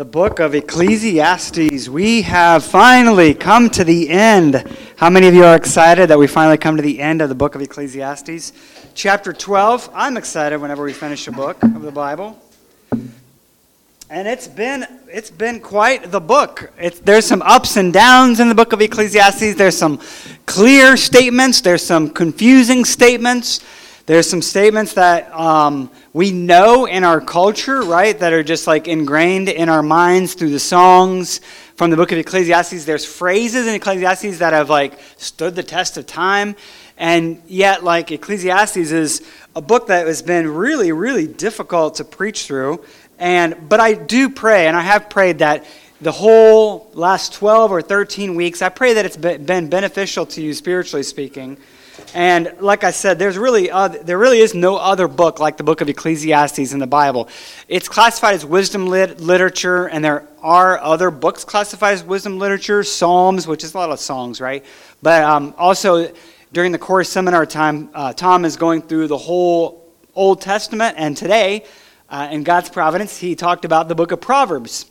the book of Ecclesiastes. We have finally come to the end. How many of you are excited that we finally come to the end of the book of Ecclesiastes? Chapter 12. I'm excited whenever we finish a book of the Bible. And it's been it's been quite the book. There's some ups and downs in the book of Ecclesiastes. There's some clear statements. There's some confusing statements. There's some statements that um, we know in our culture, right, that are just like ingrained in our minds through the songs from the book of Ecclesiastes. There's phrases in Ecclesiastes that have like stood the test of time. And yet, like, Ecclesiastes is a book that has been really, really difficult to preach through. And, but I do pray, and I have prayed that the whole last 12 or 13 weeks, I pray that it's been beneficial to you spiritually speaking and like I said, there's really other, there really is no other book like the book of Ecclesiastes in the Bible. It's classified as wisdom lit- literature, and there are other books classified as wisdom literature, Psalms, which is a lot of songs, right? But um, also during the course seminar time, uh, Tom is going through the whole Old Testament, and today, uh, in God's providence, he talked about the book of Proverbs.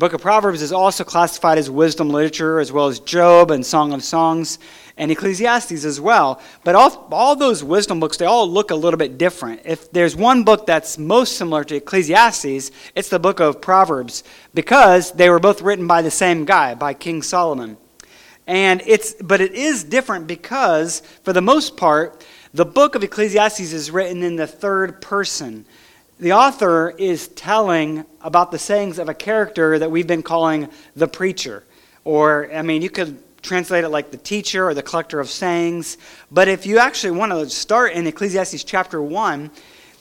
Book of Proverbs is also classified as wisdom literature, as well as Job and Song of Songs and Ecclesiastes as well. But all, all those wisdom books, they all look a little bit different. If there's one book that's most similar to Ecclesiastes, it's the book of Proverbs, because they were both written by the same guy, by King Solomon. And it's, but it is different because, for the most part, the book of Ecclesiastes is written in the third person the author is telling about the sayings of a character that we've been calling the preacher. Or, I mean, you could translate it like the teacher or the collector of sayings. But if you actually want to start in Ecclesiastes chapter 1,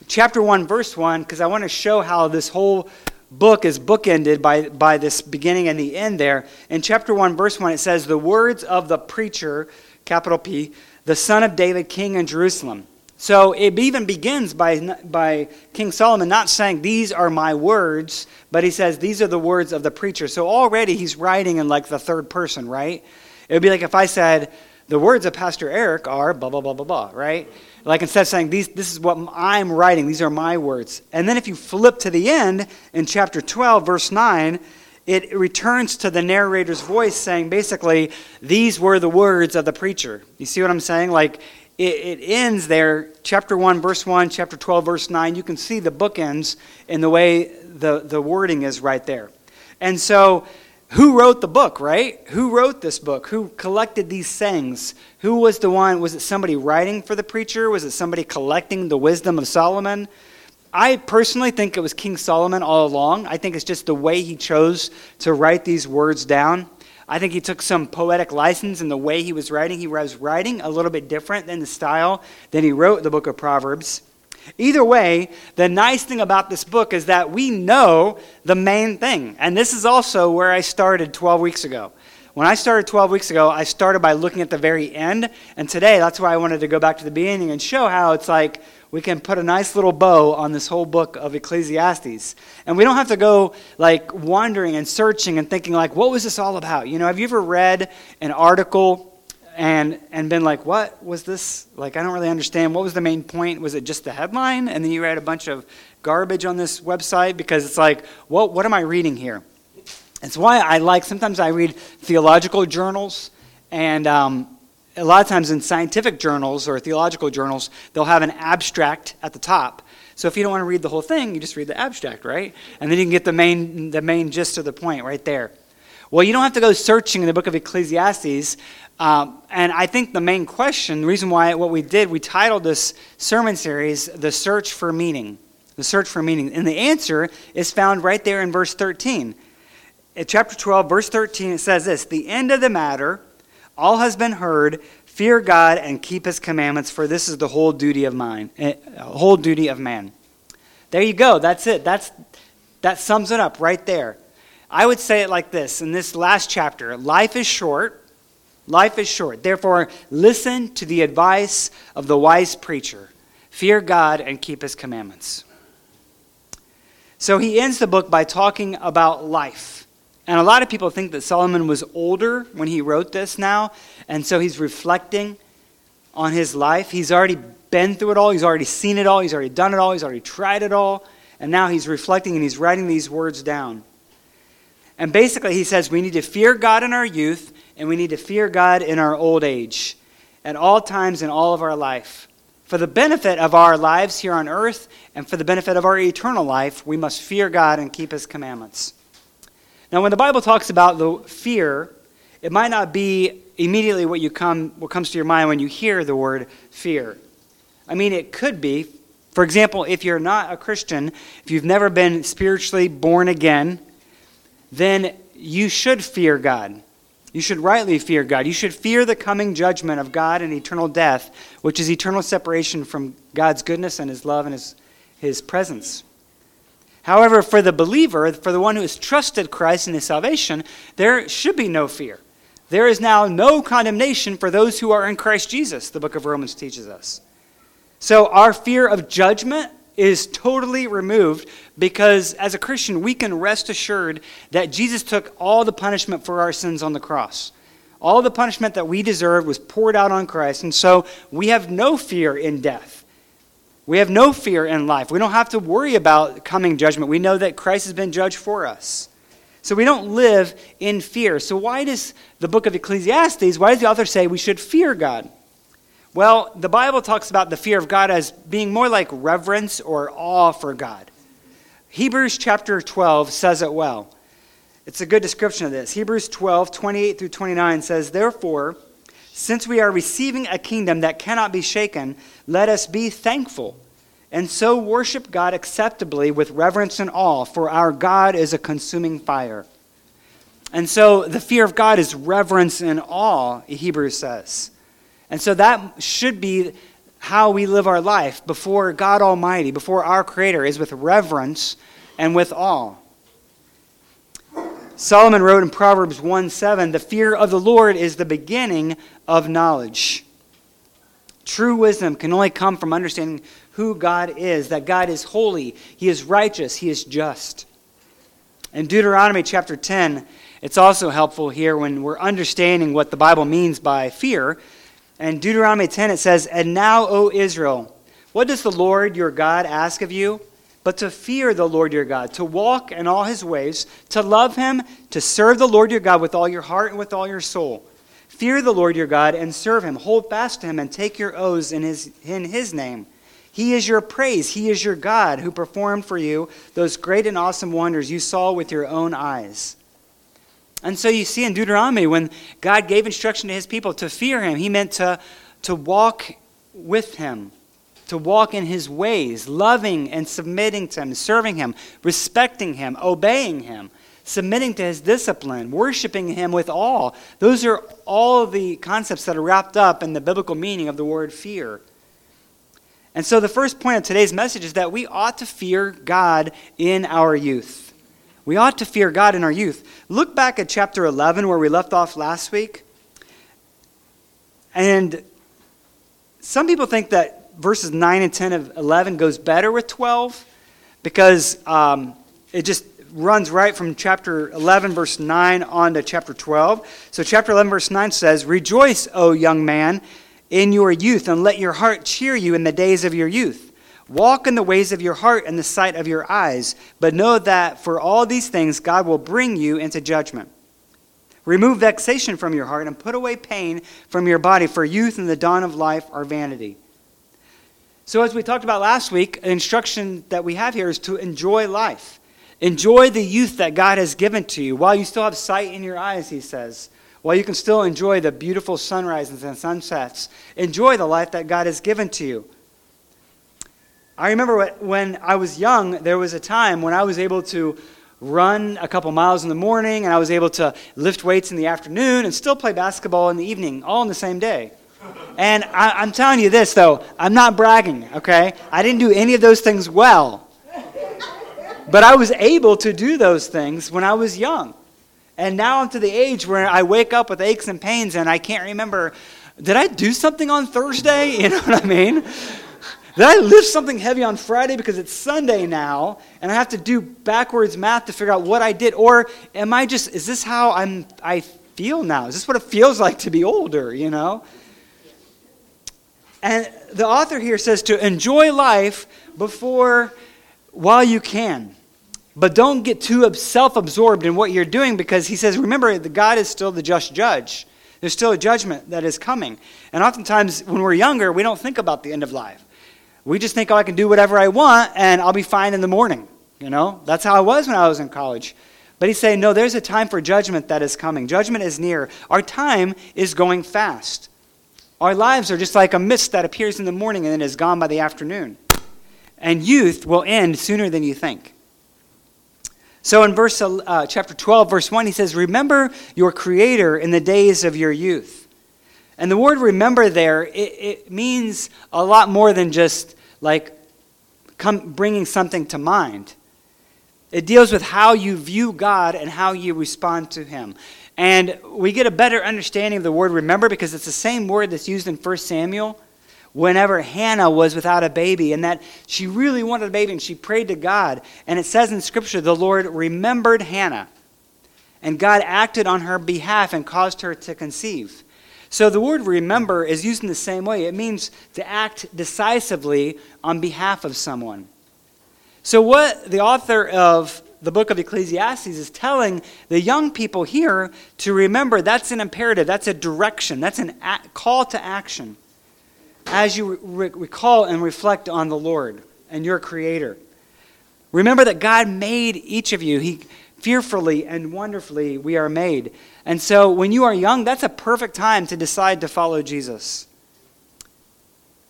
chapter 1, verse 1, because I want to show how this whole book is bookended by, by this beginning and the end there. In chapter 1, verse 1, it says, The words of the preacher, capital P, the son of David, king in Jerusalem. So it even begins by, by King Solomon not saying, These are my words, but he says, These are the words of the preacher. So already he's writing in like the third person, right? It would be like if I said, The words of Pastor Eric are blah, blah, blah, blah, blah, right? Like instead of saying, these, This is what I'm writing, these are my words. And then if you flip to the end in chapter 12, verse 9, it returns to the narrator's voice saying basically, These were the words of the preacher. You see what I'm saying? Like, it, it ends there, chapter 1, verse 1, chapter 12, verse 9. You can see the bookends in the way the, the wording is right there. And so, who wrote the book, right? Who wrote this book? Who collected these sayings? Who was the one? Was it somebody writing for the preacher? Was it somebody collecting the wisdom of Solomon? I personally think it was King Solomon all along. I think it's just the way he chose to write these words down. I think he took some poetic license in the way he was writing. He was writing a little bit different than the style than he wrote the book of Proverbs. Either way, the nice thing about this book is that we know the main thing. And this is also where I started 12 weeks ago. When I started 12 weeks ago, I started by looking at the very end. And today, that's why I wanted to go back to the beginning and show how it's like we can put a nice little bow on this whole book of Ecclesiastes. And we don't have to go like wandering and searching and thinking like, what was this all about? You know, have you ever read an article and and been like, what was this? Like, I don't really understand. What was the main point? Was it just the headline? And then you read a bunch of garbage on this website because it's like, what what am I reading here? It's why I like sometimes I read theological journals and um, a lot of times in scientific journals or theological journals, they'll have an abstract at the top. So if you don't want to read the whole thing, you just read the abstract, right? And then you can get the main, the main gist of the point right there. Well, you don't have to go searching in the book of Ecclesiastes. Um, and I think the main question, the reason why what we did, we titled this sermon series, The Search for Meaning. The Search for Meaning. And the answer is found right there in verse 13. In chapter 12, verse 13, it says this The end of the matter all has been heard. Fear God and keep his commandments, for this is the whole duty of mine, eh, whole duty of man. There you go. That's it. That's that sums it up right there. I would say it like this in this last chapter life is short. Life is short. Therefore, listen to the advice of the wise preacher. Fear God and keep his commandments. So he ends the book by talking about life. And a lot of people think that Solomon was older when he wrote this now, and so he's reflecting on his life. He's already been through it all, he's already seen it all, he's already done it all, he's already tried it all, and now he's reflecting and he's writing these words down. And basically, he says we need to fear God in our youth and we need to fear God in our old age at all times in all of our life. For the benefit of our lives here on earth and for the benefit of our eternal life, we must fear God and keep his commandments. Now, when the Bible talks about the fear, it might not be immediately what, you come, what comes to your mind when you hear the word fear. I mean, it could be. For example, if you're not a Christian, if you've never been spiritually born again, then you should fear God. You should rightly fear God. You should fear the coming judgment of God and eternal death, which is eternal separation from God's goodness and His love and His, his presence. However, for the believer, for the one who has trusted Christ in his salvation, there should be no fear. There is now no condemnation for those who are in Christ Jesus, the book of Romans teaches us. So our fear of judgment is totally removed because as a Christian, we can rest assured that Jesus took all the punishment for our sins on the cross. All the punishment that we deserved was poured out on Christ, and so we have no fear in death. We have no fear in life. We don't have to worry about coming judgment. We know that Christ has been judged for us. So we don't live in fear. So why does the book of Ecclesiastes, why does the author say we should fear God? Well, the Bible talks about the fear of God as being more like reverence or awe for God. Hebrews chapter 12 says it well. It's a good description of this. Hebrews 12, 28 through 29 says, Therefore, since we are receiving a kingdom that cannot be shaken, let us be thankful and so worship God acceptably with reverence and awe, for our God is a consuming fire. And so the fear of God is reverence and awe, Hebrews says. And so that should be how we live our life before God Almighty, before our Creator, is with reverence and with awe. Solomon wrote in Proverbs 1 7, The fear of the Lord is the beginning of knowledge. True wisdom can only come from understanding who God is, that God is holy, He is righteous, He is just. In Deuteronomy chapter 10, it's also helpful here when we're understanding what the Bible means by fear. In Deuteronomy 10, it says, And now, O Israel, what does the Lord your God ask of you? But to fear the Lord your God, to walk in all his ways, to love him, to serve the Lord your God with all your heart and with all your soul. Fear the Lord your God and serve him. Hold fast to him and take your oaths in his, in his name. He is your praise. He is your God who performed for you those great and awesome wonders you saw with your own eyes. And so you see in Deuteronomy, when God gave instruction to his people to fear him, he meant to, to walk with him, to walk in his ways, loving and submitting to him, serving him, respecting him, obeying him, submitting to his discipline, worshiping him with awe. Those are all the concepts that are wrapped up in the biblical meaning of the word fear. And so, the first point of today's message is that we ought to fear God in our youth. We ought to fear God in our youth. Look back at chapter 11 where we left off last week. And some people think that verses 9 and 10 of 11 goes better with 12 because um, it just runs right from chapter 11, verse 9 on to chapter 12. So, chapter 11, verse 9 says, Rejoice, O young man in your youth, and let your heart cheer you in the days of your youth. Walk in the ways of your heart and the sight of your eyes, but know that for all these things God will bring you into judgment. Remove vexation from your heart and put away pain from your body, for youth and the dawn of life are vanity. So, as we talked about last week, an instruction that we have here is to enjoy life. Enjoy the youth that God has given to you while you still have sight in your eyes, he says while you can still enjoy the beautiful sunrises and sunsets, enjoy the life that God has given to you. I remember when I was young, there was a time when I was able to run a couple miles in the morning and I was able to lift weights in the afternoon and still play basketball in the evening, all in the same day. And I, am telling you this, though, I'm not bragging, okay? I didn't do any of those things well. But I was able to do those things when I was young. And now I'm to the age where I wake up with aches and pains and I can't remember, did I do something on Thursday? You know what I mean? Did I lift something heavy on Friday because it's Sunday now and I have to do backwards math to figure out what I did? Or am I just, is this how I'm, I feel now? Is this what it feels like to be older, you know? And the author here says to enjoy life before, while you can But don't get too self absorbed in what you're doing because he says, remember, the God is still the just judge. There's still a judgment that is coming. And oftentimes, when we're younger, we don't think about the end of life. We just think, oh, I can do whatever I want and I'll be fine in the morning. You know, that's how I was when I was in college. But he's saying, no, there's a time for judgment that is coming. Judgment is near. Our time is going fast. Our lives are just like a mist that appears in the morning and then is gone by the afternoon. And youth will end sooner than you think. So in verse uh, chapter 12, verse 1, he says, Remember your Creator in the days of your youth. And the word remember there, it, it means a lot more than just like come, bringing something to mind. It deals with how you view God and how you respond to Him. And we get a better understanding of the word remember because it's the same word that's used in 1 Samuel whenever Hannah was without a baby and that she really wanted a baby and she prayed to God. And it says in Scripture, the Lord remembered Hannah. And God acted on her behalf and caused her to conceive. So the word remember is used in the same way. It means to act decisively on behalf of someone. So, what the author of the book of Ecclesiastes is telling the young people here to remember that's an imperative, that's a direction, that's a call to action as you re- recall and reflect on the Lord and your Creator. Remember that God made each of you. He fearfully and wonderfully we are made. And so when you are young, that's a perfect time to decide to follow Jesus.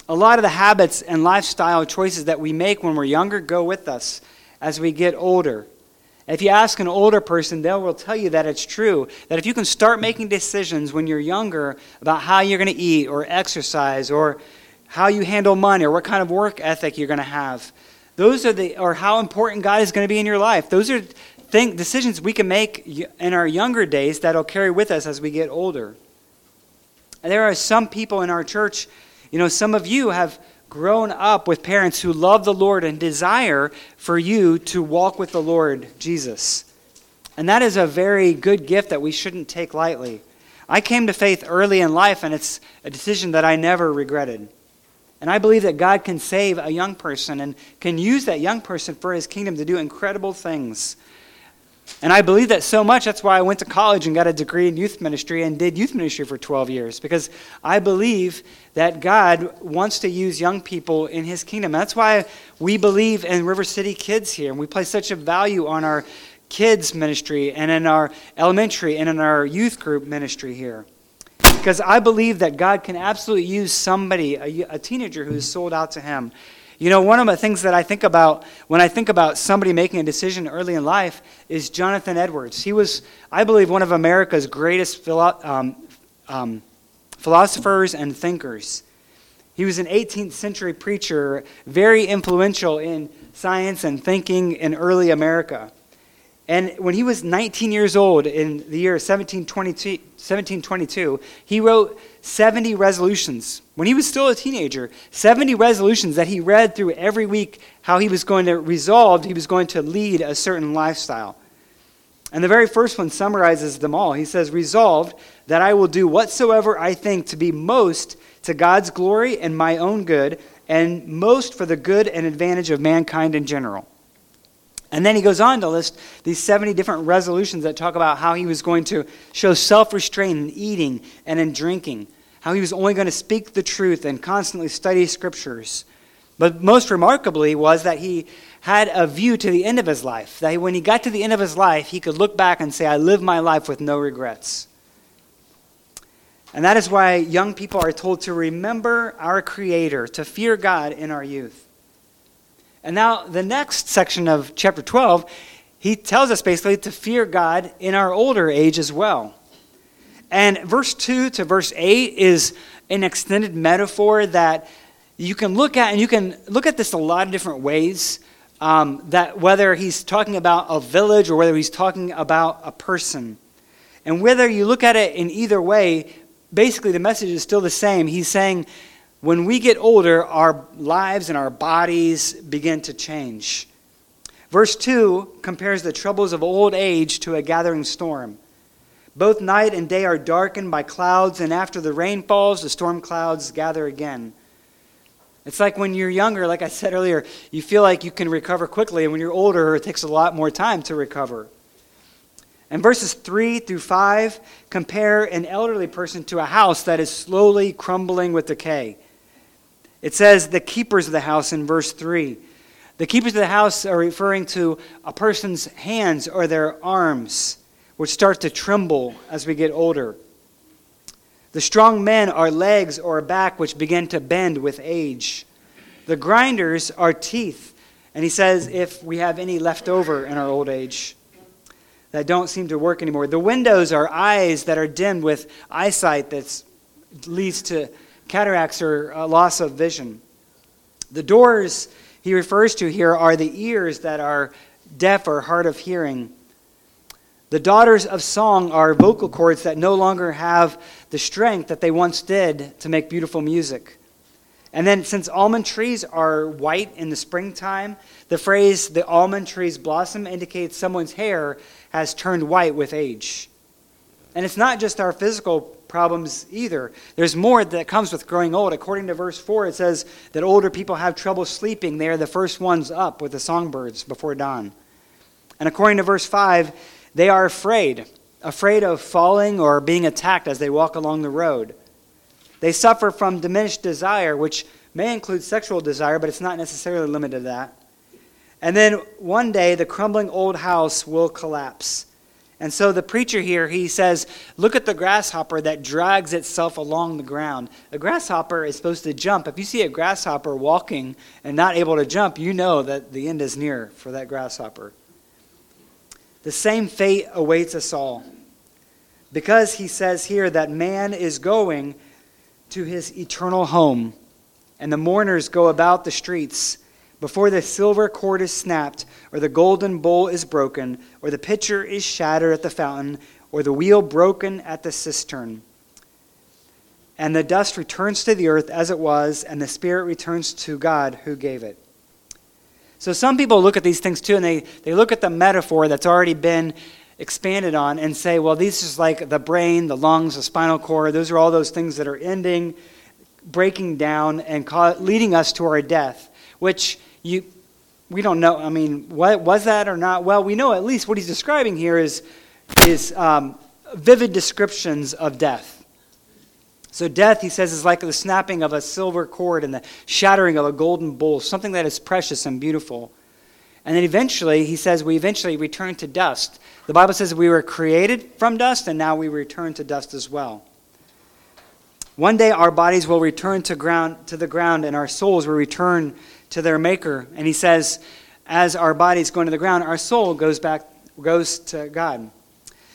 A lot of the habits and lifestyle choices that we make when we're younger go with us as we get older. If you ask an older person, they will tell you that it's true. That if you can start making decisions when you're younger about how you're going to eat or exercise or how you handle money or what kind of work ethic you're going to have, those are the, or how important God is going to be in your life. Those are decisions we can make in our younger days that'll carry with us as we get older. And there are some people in our church, you know, some of you have grown up with parents who love the Lord and desire for you to walk with the Lord Jesus. And that is a very good gift that we shouldn't take lightly. I came to faith early in life, and it's a decision that I never regretted. And I believe that God can save a young person and can use that young person for his kingdom to do incredible things. And I believe that so much, that's why I went to college and got a degree in youth ministry and did youth ministry for 12 years, because I believe that God wants to use young people in his kingdom. That's why we believe in River City Kids here, and we place such a value on our kids ministry and in our elementary and in our youth group ministry here. Because I believe that God can absolutely use somebody, a, a teenager who is sold out to him, you know, one of the things that I think about when I think about somebody making a decision early in life is Jonathan Edwards. He was, I believe, one of America's greatest philo- um, um, philosophers and thinkers. He was an 18th century preacher, very influential in science and thinking in early America. And when he was 19 years old in the year 1722, 1722, he wrote 70 resolutions. When he was still a teenager, 70 resolutions that he read through every week how he was going to resolve, he was going to lead a certain lifestyle. And the very first one summarizes them all. He says, Resolved that I will do whatsoever I think to be most to God's glory and my own good, and most for the good and advantage of mankind in general. And then he goes on to list these 70 different resolutions that talk about how he was going to show self restraint in eating and in drinking, how he was only going to speak the truth and constantly study scriptures. But most remarkably was that he had a view to the end of his life, that when he got to the end of his life, he could look back and say, I lived my life with no regrets. And that is why young people are told to remember our Creator, to fear God in our youth. And now, the next section of chapter 12, he tells us basically to fear God in our older age as well. And verse 2 to verse 8 is an extended metaphor that you can look at, and you can look at this a lot of different ways. Um, that whether he's talking about a village or whether he's talking about a person. And whether you look at it in either way, basically the message is still the same. He's saying when we get older, our lives and our bodies begin to change. Verse 2 compares the troubles of old age to a gathering storm. Both night and day are darkened by clouds, and after the rain falls, the storm clouds gather again. It's like when you're younger, like I said earlier, you feel like you can recover quickly, and when you're older, it takes a lot more time to recover. And verses 3 through 5 compare an elderly person to a house that is slowly crumbling with decay. It says the keepers of the house in verse 3. The keepers of the house are referring to a person's hands or their arms, which start to tremble as we get older. The strong men are legs or back, which begin to bend with age. The grinders are teeth. And he says, if we have any left over in our old age that don't seem to work anymore. The windows are eyes that are dimmed with eyesight that leads to cataracts or uh, loss of vision. The doors he refers to here are the ears that are deaf or hard of hearing. The daughters of song are vocal cords that no longer have the strength that they once did to make beautiful music. And then, since almond trees are white in the springtime, the phrase the almond trees blossom indicates someone's hair has turned white with age. And it's not just our physical problems either. There's more that comes with growing old. According to verse 4, it says that older people have trouble sleeping. They are the first ones up with the songbirds before dawn. And according to verse 5, they are afraid, afraid of falling or being attacked as they walk along the road. They suffer from diminished desire, which may include sexual desire, but it's not necessarily limited to that. And then one day, the crumbling old house will collapse. And so the preacher here, he says, Look at the grasshopper that drags itself along the ground. A grasshopper is supposed to jump. If you see a grasshopper walking and not able to jump, you know that the end is near for that grasshopper. The same fate awaits us all. Because he says here that man is going to his eternal home, and the mourners go about the streets before the silver cord is snapped, or the golden bowl is broken, or the pitcher is shattered at the fountain, or the wheel broken at the cistern. And the dust returns to the earth as it was, and the spirit returns to God who gave it. So some people look at these things too, and they, they look at the metaphor that's already been expanded on and say, well, these is like the brain, the lungs, the spinal cord. Those are all those things that are ending, breaking down, and leading us to our death, which you, we don't know. I mean, what, was that or not? Well, we know at least what he's describing here is, is um, vivid descriptions of death. So, death, he says, is like the snapping of a silver cord and the shattering of a golden bowl, something that is precious and beautiful. And then eventually, he says, we eventually return to dust. The Bible says we were created from dust, and now we return to dust as well. One day, our bodies will return to, ground, to the ground, and our souls will return to their maker. And he says, as our bodies go into the ground, our soul goes back, goes to God.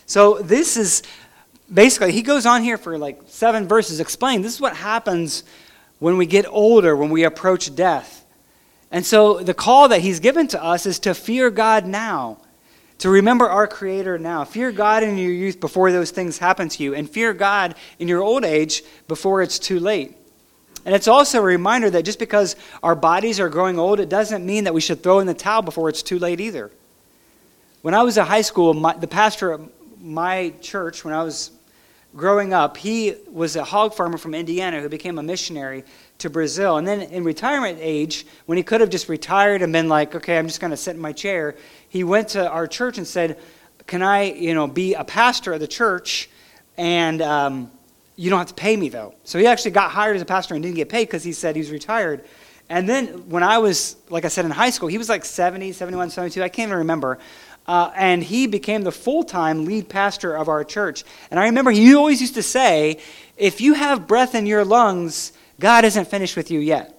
So this is basically, he goes on here for like seven verses explaining this is what happens when we get older, when we approach death. And so the call that he's given to us is to fear God now, to remember our Creator now. Fear God in your youth before those things happen to you, and fear God in your old age before it's too late. And it's also a reminder that just because our bodies are growing old, it doesn't mean that we should throw in the towel before it's too late either. When I was in high school, my, the pastor of my church, when I was growing up, he was a hog farmer from Indiana who became a missionary to Brazil. And then in retirement age, when he could have just retired and been like, okay, I'm just going to sit in my chair, he went to our church and said, can I, you know, be a pastor of the church? And um, you don't have to pay me, though. So he actually got hired as a pastor and didn't get paid because he said he was retired. And then when I was, like I said, in high school, he was like 70, 71, 72, I can't even remember. Uh, and he became the full time lead pastor of our church. And I remember he always used to say, if you have breath in your lungs, God isn't finished with you yet.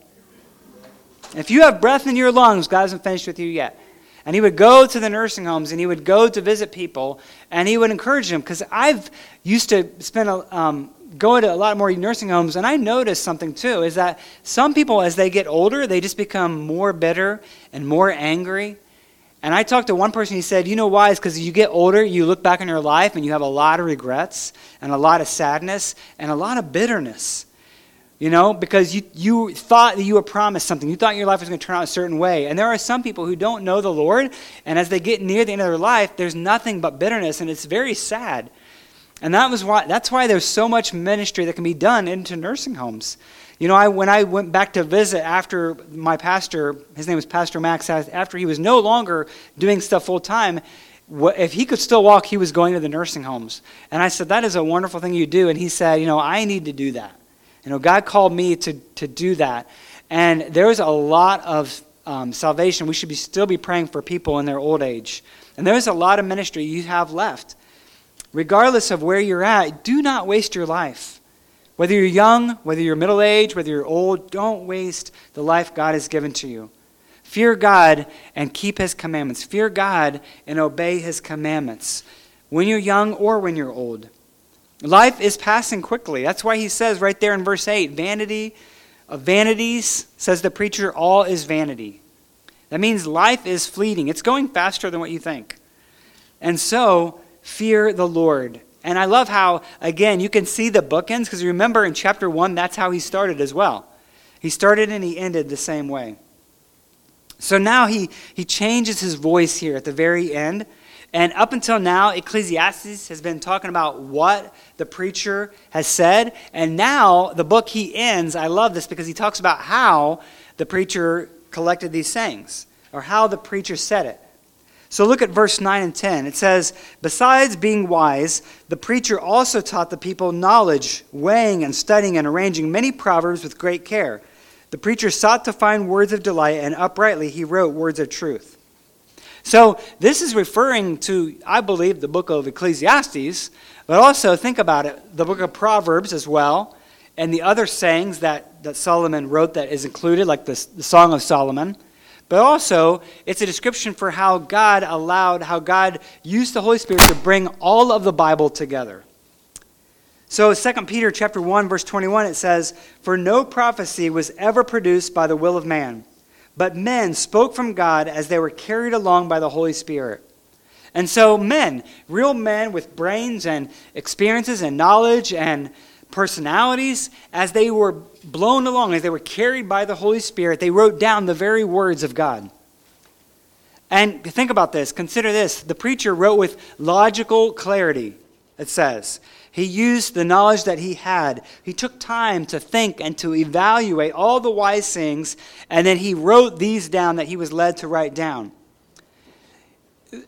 If you have breath in your lungs, God isn't finished with you yet. And he would go to the nursing homes and he would go to visit people and he would encourage them because I've used to spend a, um, go to a lot more nursing homes, and I noticed something too is that some people, as they get older, they just become more bitter and more angry. And I talked to one person, he said, You know why? It's because you get older, you look back on your life, and you have a lot of regrets, and a lot of sadness, and a lot of bitterness. You know, because you, you thought that you were promised something. You thought your life was going to turn out a certain way. And there are some people who don't know the Lord, and as they get near the end of their life, there's nothing but bitterness, and it's very sad. And that was why, that's why there's so much ministry that can be done into nursing homes. You know, I, when I went back to visit after my pastor, his name was Pastor Max, after he was no longer doing stuff full time, if he could still walk, he was going to the nursing homes. And I said, That is a wonderful thing you do. And he said, You know, I need to do that. You know, God called me to, to do that. And there's a lot of um, salvation. We should be, still be praying for people in their old age. And there's a lot of ministry you have left. Regardless of where you're at, do not waste your life. Whether you're young, whether you're middle aged, whether you're old, don't waste the life God has given to you. Fear God and keep His commandments. Fear God and obey His commandments when you're young or when you're old. Life is passing quickly. That's why he says right there in verse 8 vanity of vanities, says the preacher, all is vanity. That means life is fleeting, it's going faster than what you think. And so, fear the Lord. And I love how, again, you can see the bookends, because remember in chapter 1, that's how he started as well. He started and he ended the same way. So now he, he changes his voice here at the very end. And up until now, Ecclesiastes has been talking about what the preacher has said. And now the book he ends, I love this because he talks about how the preacher collected these sayings or how the preacher said it. So look at verse 9 and 10. It says, Besides being wise, the preacher also taught the people knowledge, weighing and studying and arranging many proverbs with great care. The preacher sought to find words of delight, and uprightly he wrote words of truth. So this is referring to, I believe, the book of Ecclesiastes, but also think about it, the book of Proverbs as well, and the other sayings that, that Solomon wrote that is included, like the, the Song of Solomon. But also, it's a description for how God allowed, how God used the Holy Spirit to bring all of the Bible together. So 2 Peter chapter 1 verse 21 it says, "For no prophecy was ever produced by the will of man, but men spoke from God as they were carried along by the Holy Spirit." And so men, real men with brains and experiences and knowledge and personalities, as they were blown along, as they were carried by the Holy Spirit, they wrote down the very words of God. And think about this. Consider this. The preacher wrote with logical clarity, it says. He used the knowledge that he had. He took time to think and to evaluate all the wise things, and then he wrote these down that he was led to write down.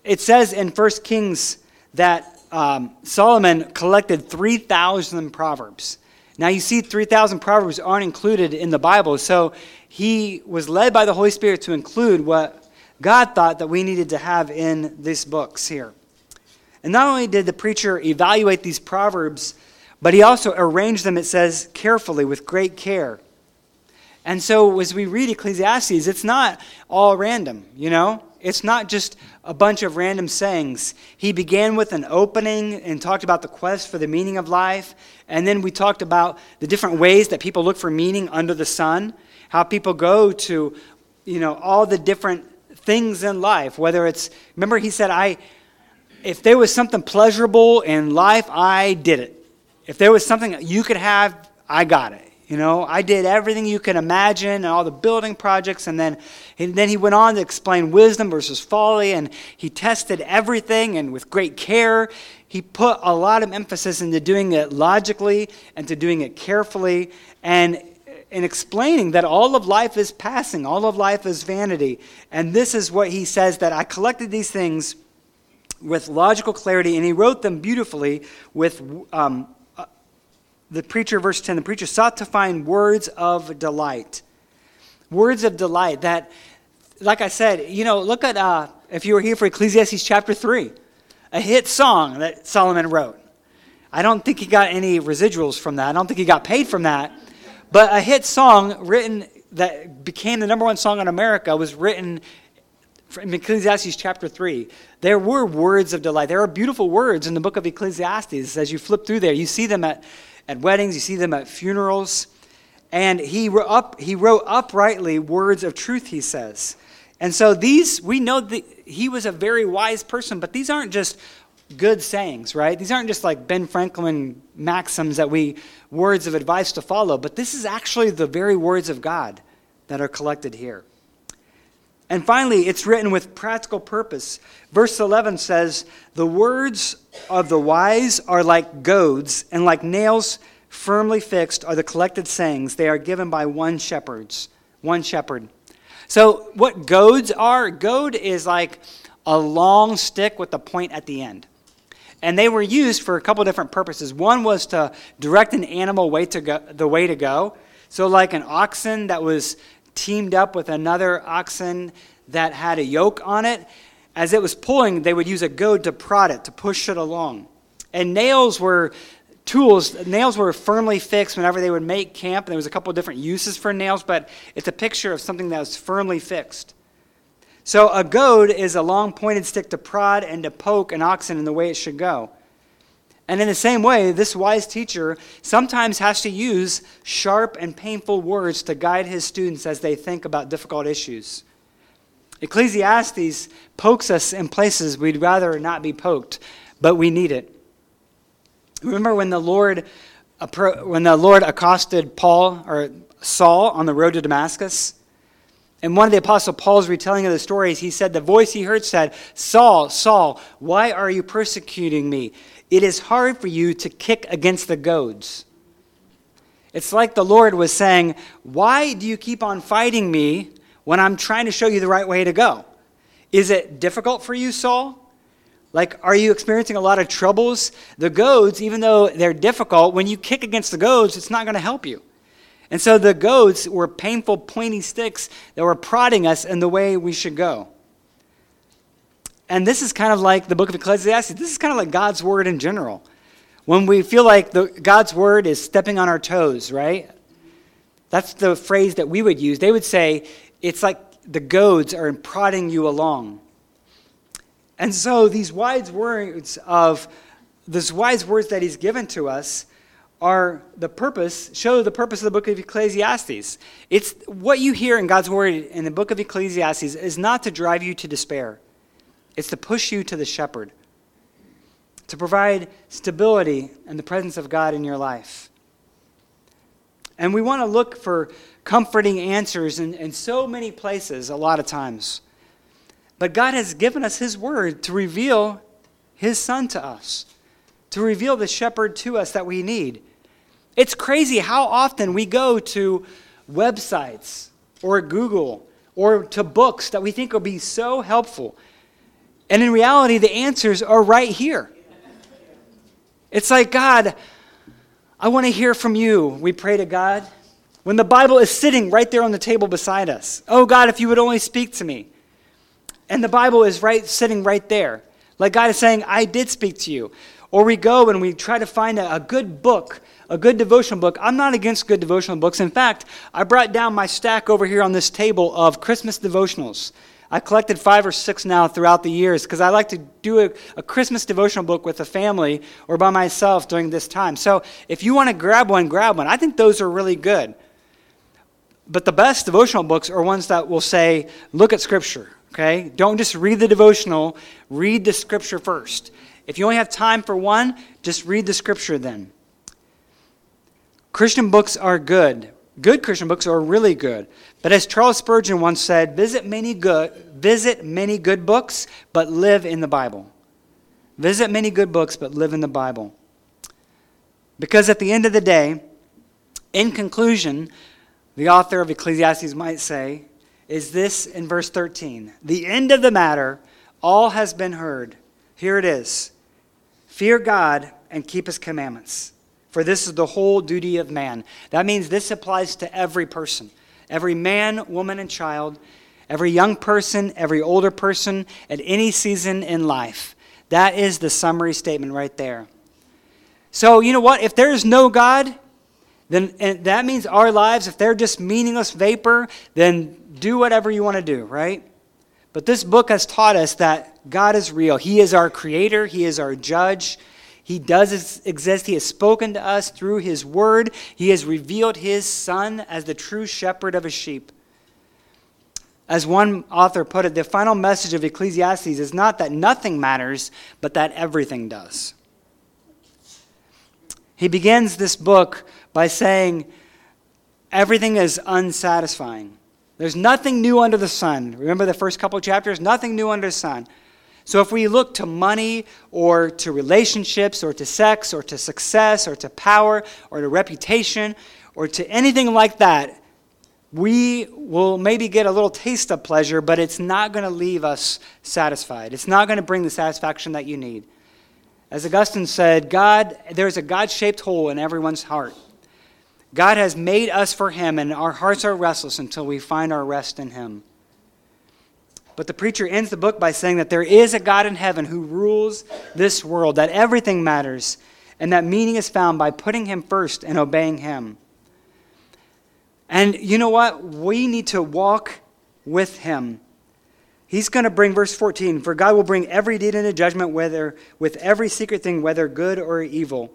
It says in 1 Kings that um, Solomon collected 3,000 proverbs. Now, you see, 3,000 proverbs aren't included in the Bible, so he was led by the Holy Spirit to include what God thought that we needed to have in these books here. And not only did the preacher evaluate these proverbs, but he also arranged them, it says, carefully with great care. And so as we read Ecclesiastes, it's not all random, you know? It's not just a bunch of random sayings. He began with an opening and talked about the quest for the meaning of life. And then we talked about the different ways that people look for meaning under the sun, how people go to, you know, all the different things in life, whether it's, remember he said, I, if there was something pleasurable in life, I did it. If there was something you could have, I got it. You know, I did everything you can imagine and all the building projects, and then, and then he went on to explain wisdom versus folly, and he tested everything and with great care. He put a lot of emphasis into doing it logically and to doing it carefully, and in explaining that all of life is passing, all of life is vanity. And this is what he says that I collected these things with logical clarity, and he wrote them beautifully with um, the preacher, verse 10 the preacher sought to find words of delight. Words of delight that, like I said, you know, look at, uh, if you were here for Ecclesiastes chapter 3, a hit song that Solomon wrote. I don't think he got any residuals from that. I don't think he got paid from that. But a hit song written that became the number one song in America was written in Ecclesiastes chapter 3, there were words of delight. There are beautiful words in the book of Ecclesiastes. As you flip through there, you see them at, at weddings, you see them at funerals. And he wrote, up, he wrote uprightly words of truth, he says. And so these, we know that he was a very wise person, but these aren't just good sayings, right? These aren't just like Ben Franklin maxims that we, words of advice to follow, but this is actually the very words of God that are collected here. And finally, it's written with practical purpose. Verse 11 says, The words of the wise are like goads, and like nails firmly fixed are the collected sayings. They are given by one shepherd's, one shepherd. So, what goads are? Goad is like a long stick with a point at the end. And they were used for a couple different purposes. One was to direct an animal way to go, the way to go. So, like an oxen that was teamed up with another oxen that had a yoke on it, as it was pulling, they would use a goad to prod it, to push it along. And nails were tools. Nails were firmly fixed whenever they would make camp. And there was a couple different uses for nails, but it's a picture of something that was firmly fixed. So a goad is a long pointed stick to prod and to poke an oxen in the way it should go. And in the same way, this wise teacher sometimes has to use sharp and painful words to guide his students as they think about difficult issues. Ecclesiastes pokes us in places we'd rather not be poked, but we need it. Remember when the Lord when the Lord accosted Paul or Saul on the road to Damascus? And one of the Apostle Paul's retelling of the stories, he said, The voice he heard said, Saul, Saul, why are you persecuting me? It is hard for you to kick against the goads. It's like the Lord was saying, Why do you keep on fighting me when I'm trying to show you the right way to go? Is it difficult for you, Saul? Like, are you experiencing a lot of troubles? The goads, even though they're difficult, when you kick against the goads, it's not going to help you. And so the goads were painful, pointy sticks that were prodding us in the way we should go. And this is kind of like the book of Ecclesiastes. This is kind of like God's word in general. When we feel like the, God's word is stepping on our toes, right? That's the phrase that we would use. They would say, it's like the goads are prodding you along. And so these wise words of these wise words that he's given to us are the purpose, show the purpose of the book of Ecclesiastes. It's what you hear in God's word in the book of Ecclesiastes is not to drive you to despair. It's to push you to the shepherd, to provide stability and the presence of God in your life. And we want to look for comforting answers in, in so many places a lot of times. But God has given us His word to reveal His Son to us, to reveal the shepherd to us that we need. It's crazy how often we go to websites or Google or to books that we think will be so helpful. And in reality, the answers are right here. It's like, God, I want to hear from you. We pray to God. When the Bible is sitting right there on the table beside us. Oh, God, if you would only speak to me. And the Bible is right sitting right there. Like God is saying, I did speak to you. Or we go and we try to find a, a good book a good devotional book. I'm not against good devotional books. In fact, I brought down my stack over here on this table of Christmas devotionals. I collected five or six now throughout the years because I like to do a, a, Christmas devotional book with a family or by myself during this time. So if you want to grab one, grab one. I think those are really good. But the best devotional books are ones that will say, look at Scripture, okay? Don't just read the devotional, read the Scripture first. If you only have time for one, just read the Scripture then. Christian books are good. Good Christian books are really good. But as Charles Spurgeon once said, visit many good, visit many good books, but live in the Bible. Visit many good books, but live in the Bible. Because at the end of the day, in conclusion, the author of Ecclesiastes might say, is this in verse 13 The end of the matter, all has been heard. Here it is Fear God and keep his commandments for this is the whole duty of man. That means this applies to every person, every man, woman, and child, every young person, every older person, at any season in life. That is the summary statement right there. So, you know what? If there is no God, then that means our lives, if they're just meaningless vapor, then do whatever you want to do, right? But this book has taught us that God is real. He is our creator, He is our judge, he does exist. He has spoken to us through His Word. He has revealed His Son as the true shepherd of His sheep. As one author put it, the final message of Ecclesiastes is not that nothing matters, but that everything does. He begins this book by saying, Everything is unsatisfying. There's nothing new under the sun. Remember the first couple chapters? Nothing new under the sun. So if we look to money or to relationships or to sex or to success or to power or to reputation or to anything like that, we will maybe get a little taste of pleasure, but it's not going to leave us satisfied. It's not going to bring the satisfaction that you need. As Augustine said, God, there's a God shaped hole in everyone's heart. God has made us for Him, and our hearts are restless until we find our rest in Him. But the preacher ends the book by saying that there is a God in heaven who rules this world, that everything matters, and that meaning is found by putting Him first and obeying Him. And you know what? We need to walk with Him. He's going to bring, verse 14, for God will bring every deed into judgment, whether with every secret thing, whether good or evil.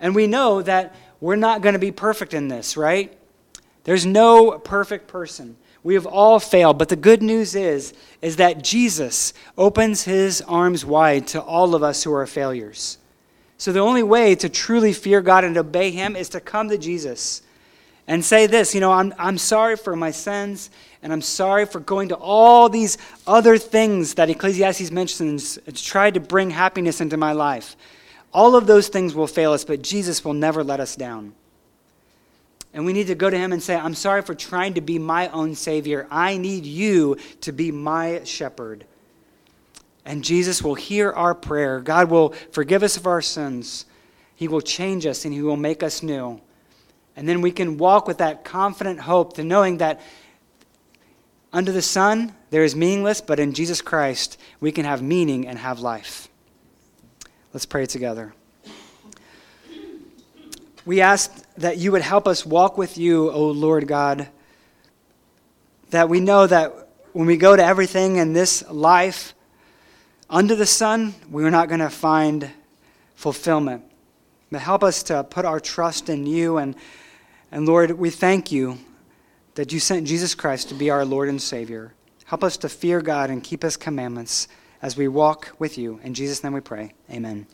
And we know that we're not going to be perfect in this, right? There's no perfect person. We have all failed, but the good news is is that Jesus opens his arms wide to all of us who are failures. So the only way to truly fear God and obey him is to come to Jesus and say this, you know, I'm I'm sorry for my sins and I'm sorry for going to all these other things that Ecclesiastes mentions to try to bring happiness into my life. All of those things will fail us, but Jesus will never let us down. And we need to go to him and say, I'm sorry for trying to be my own Savior. I need you to be my shepherd. And Jesus will hear our prayer. God will forgive us of our sins. He will change us and He will make us new. And then we can walk with that confident hope to knowing that under the sun there is meaningless, but in Jesus Christ we can have meaning and have life. Let's pray together. We ask that you would help us walk with you, O Lord God. That we know that when we go to everything in this life under the sun, we're not going to find fulfillment. But help us to put our trust in you. And, and Lord, we thank you that you sent Jesus Christ to be our Lord and Savior. Help us to fear God and keep his commandments as we walk with you. In Jesus' name we pray. Amen.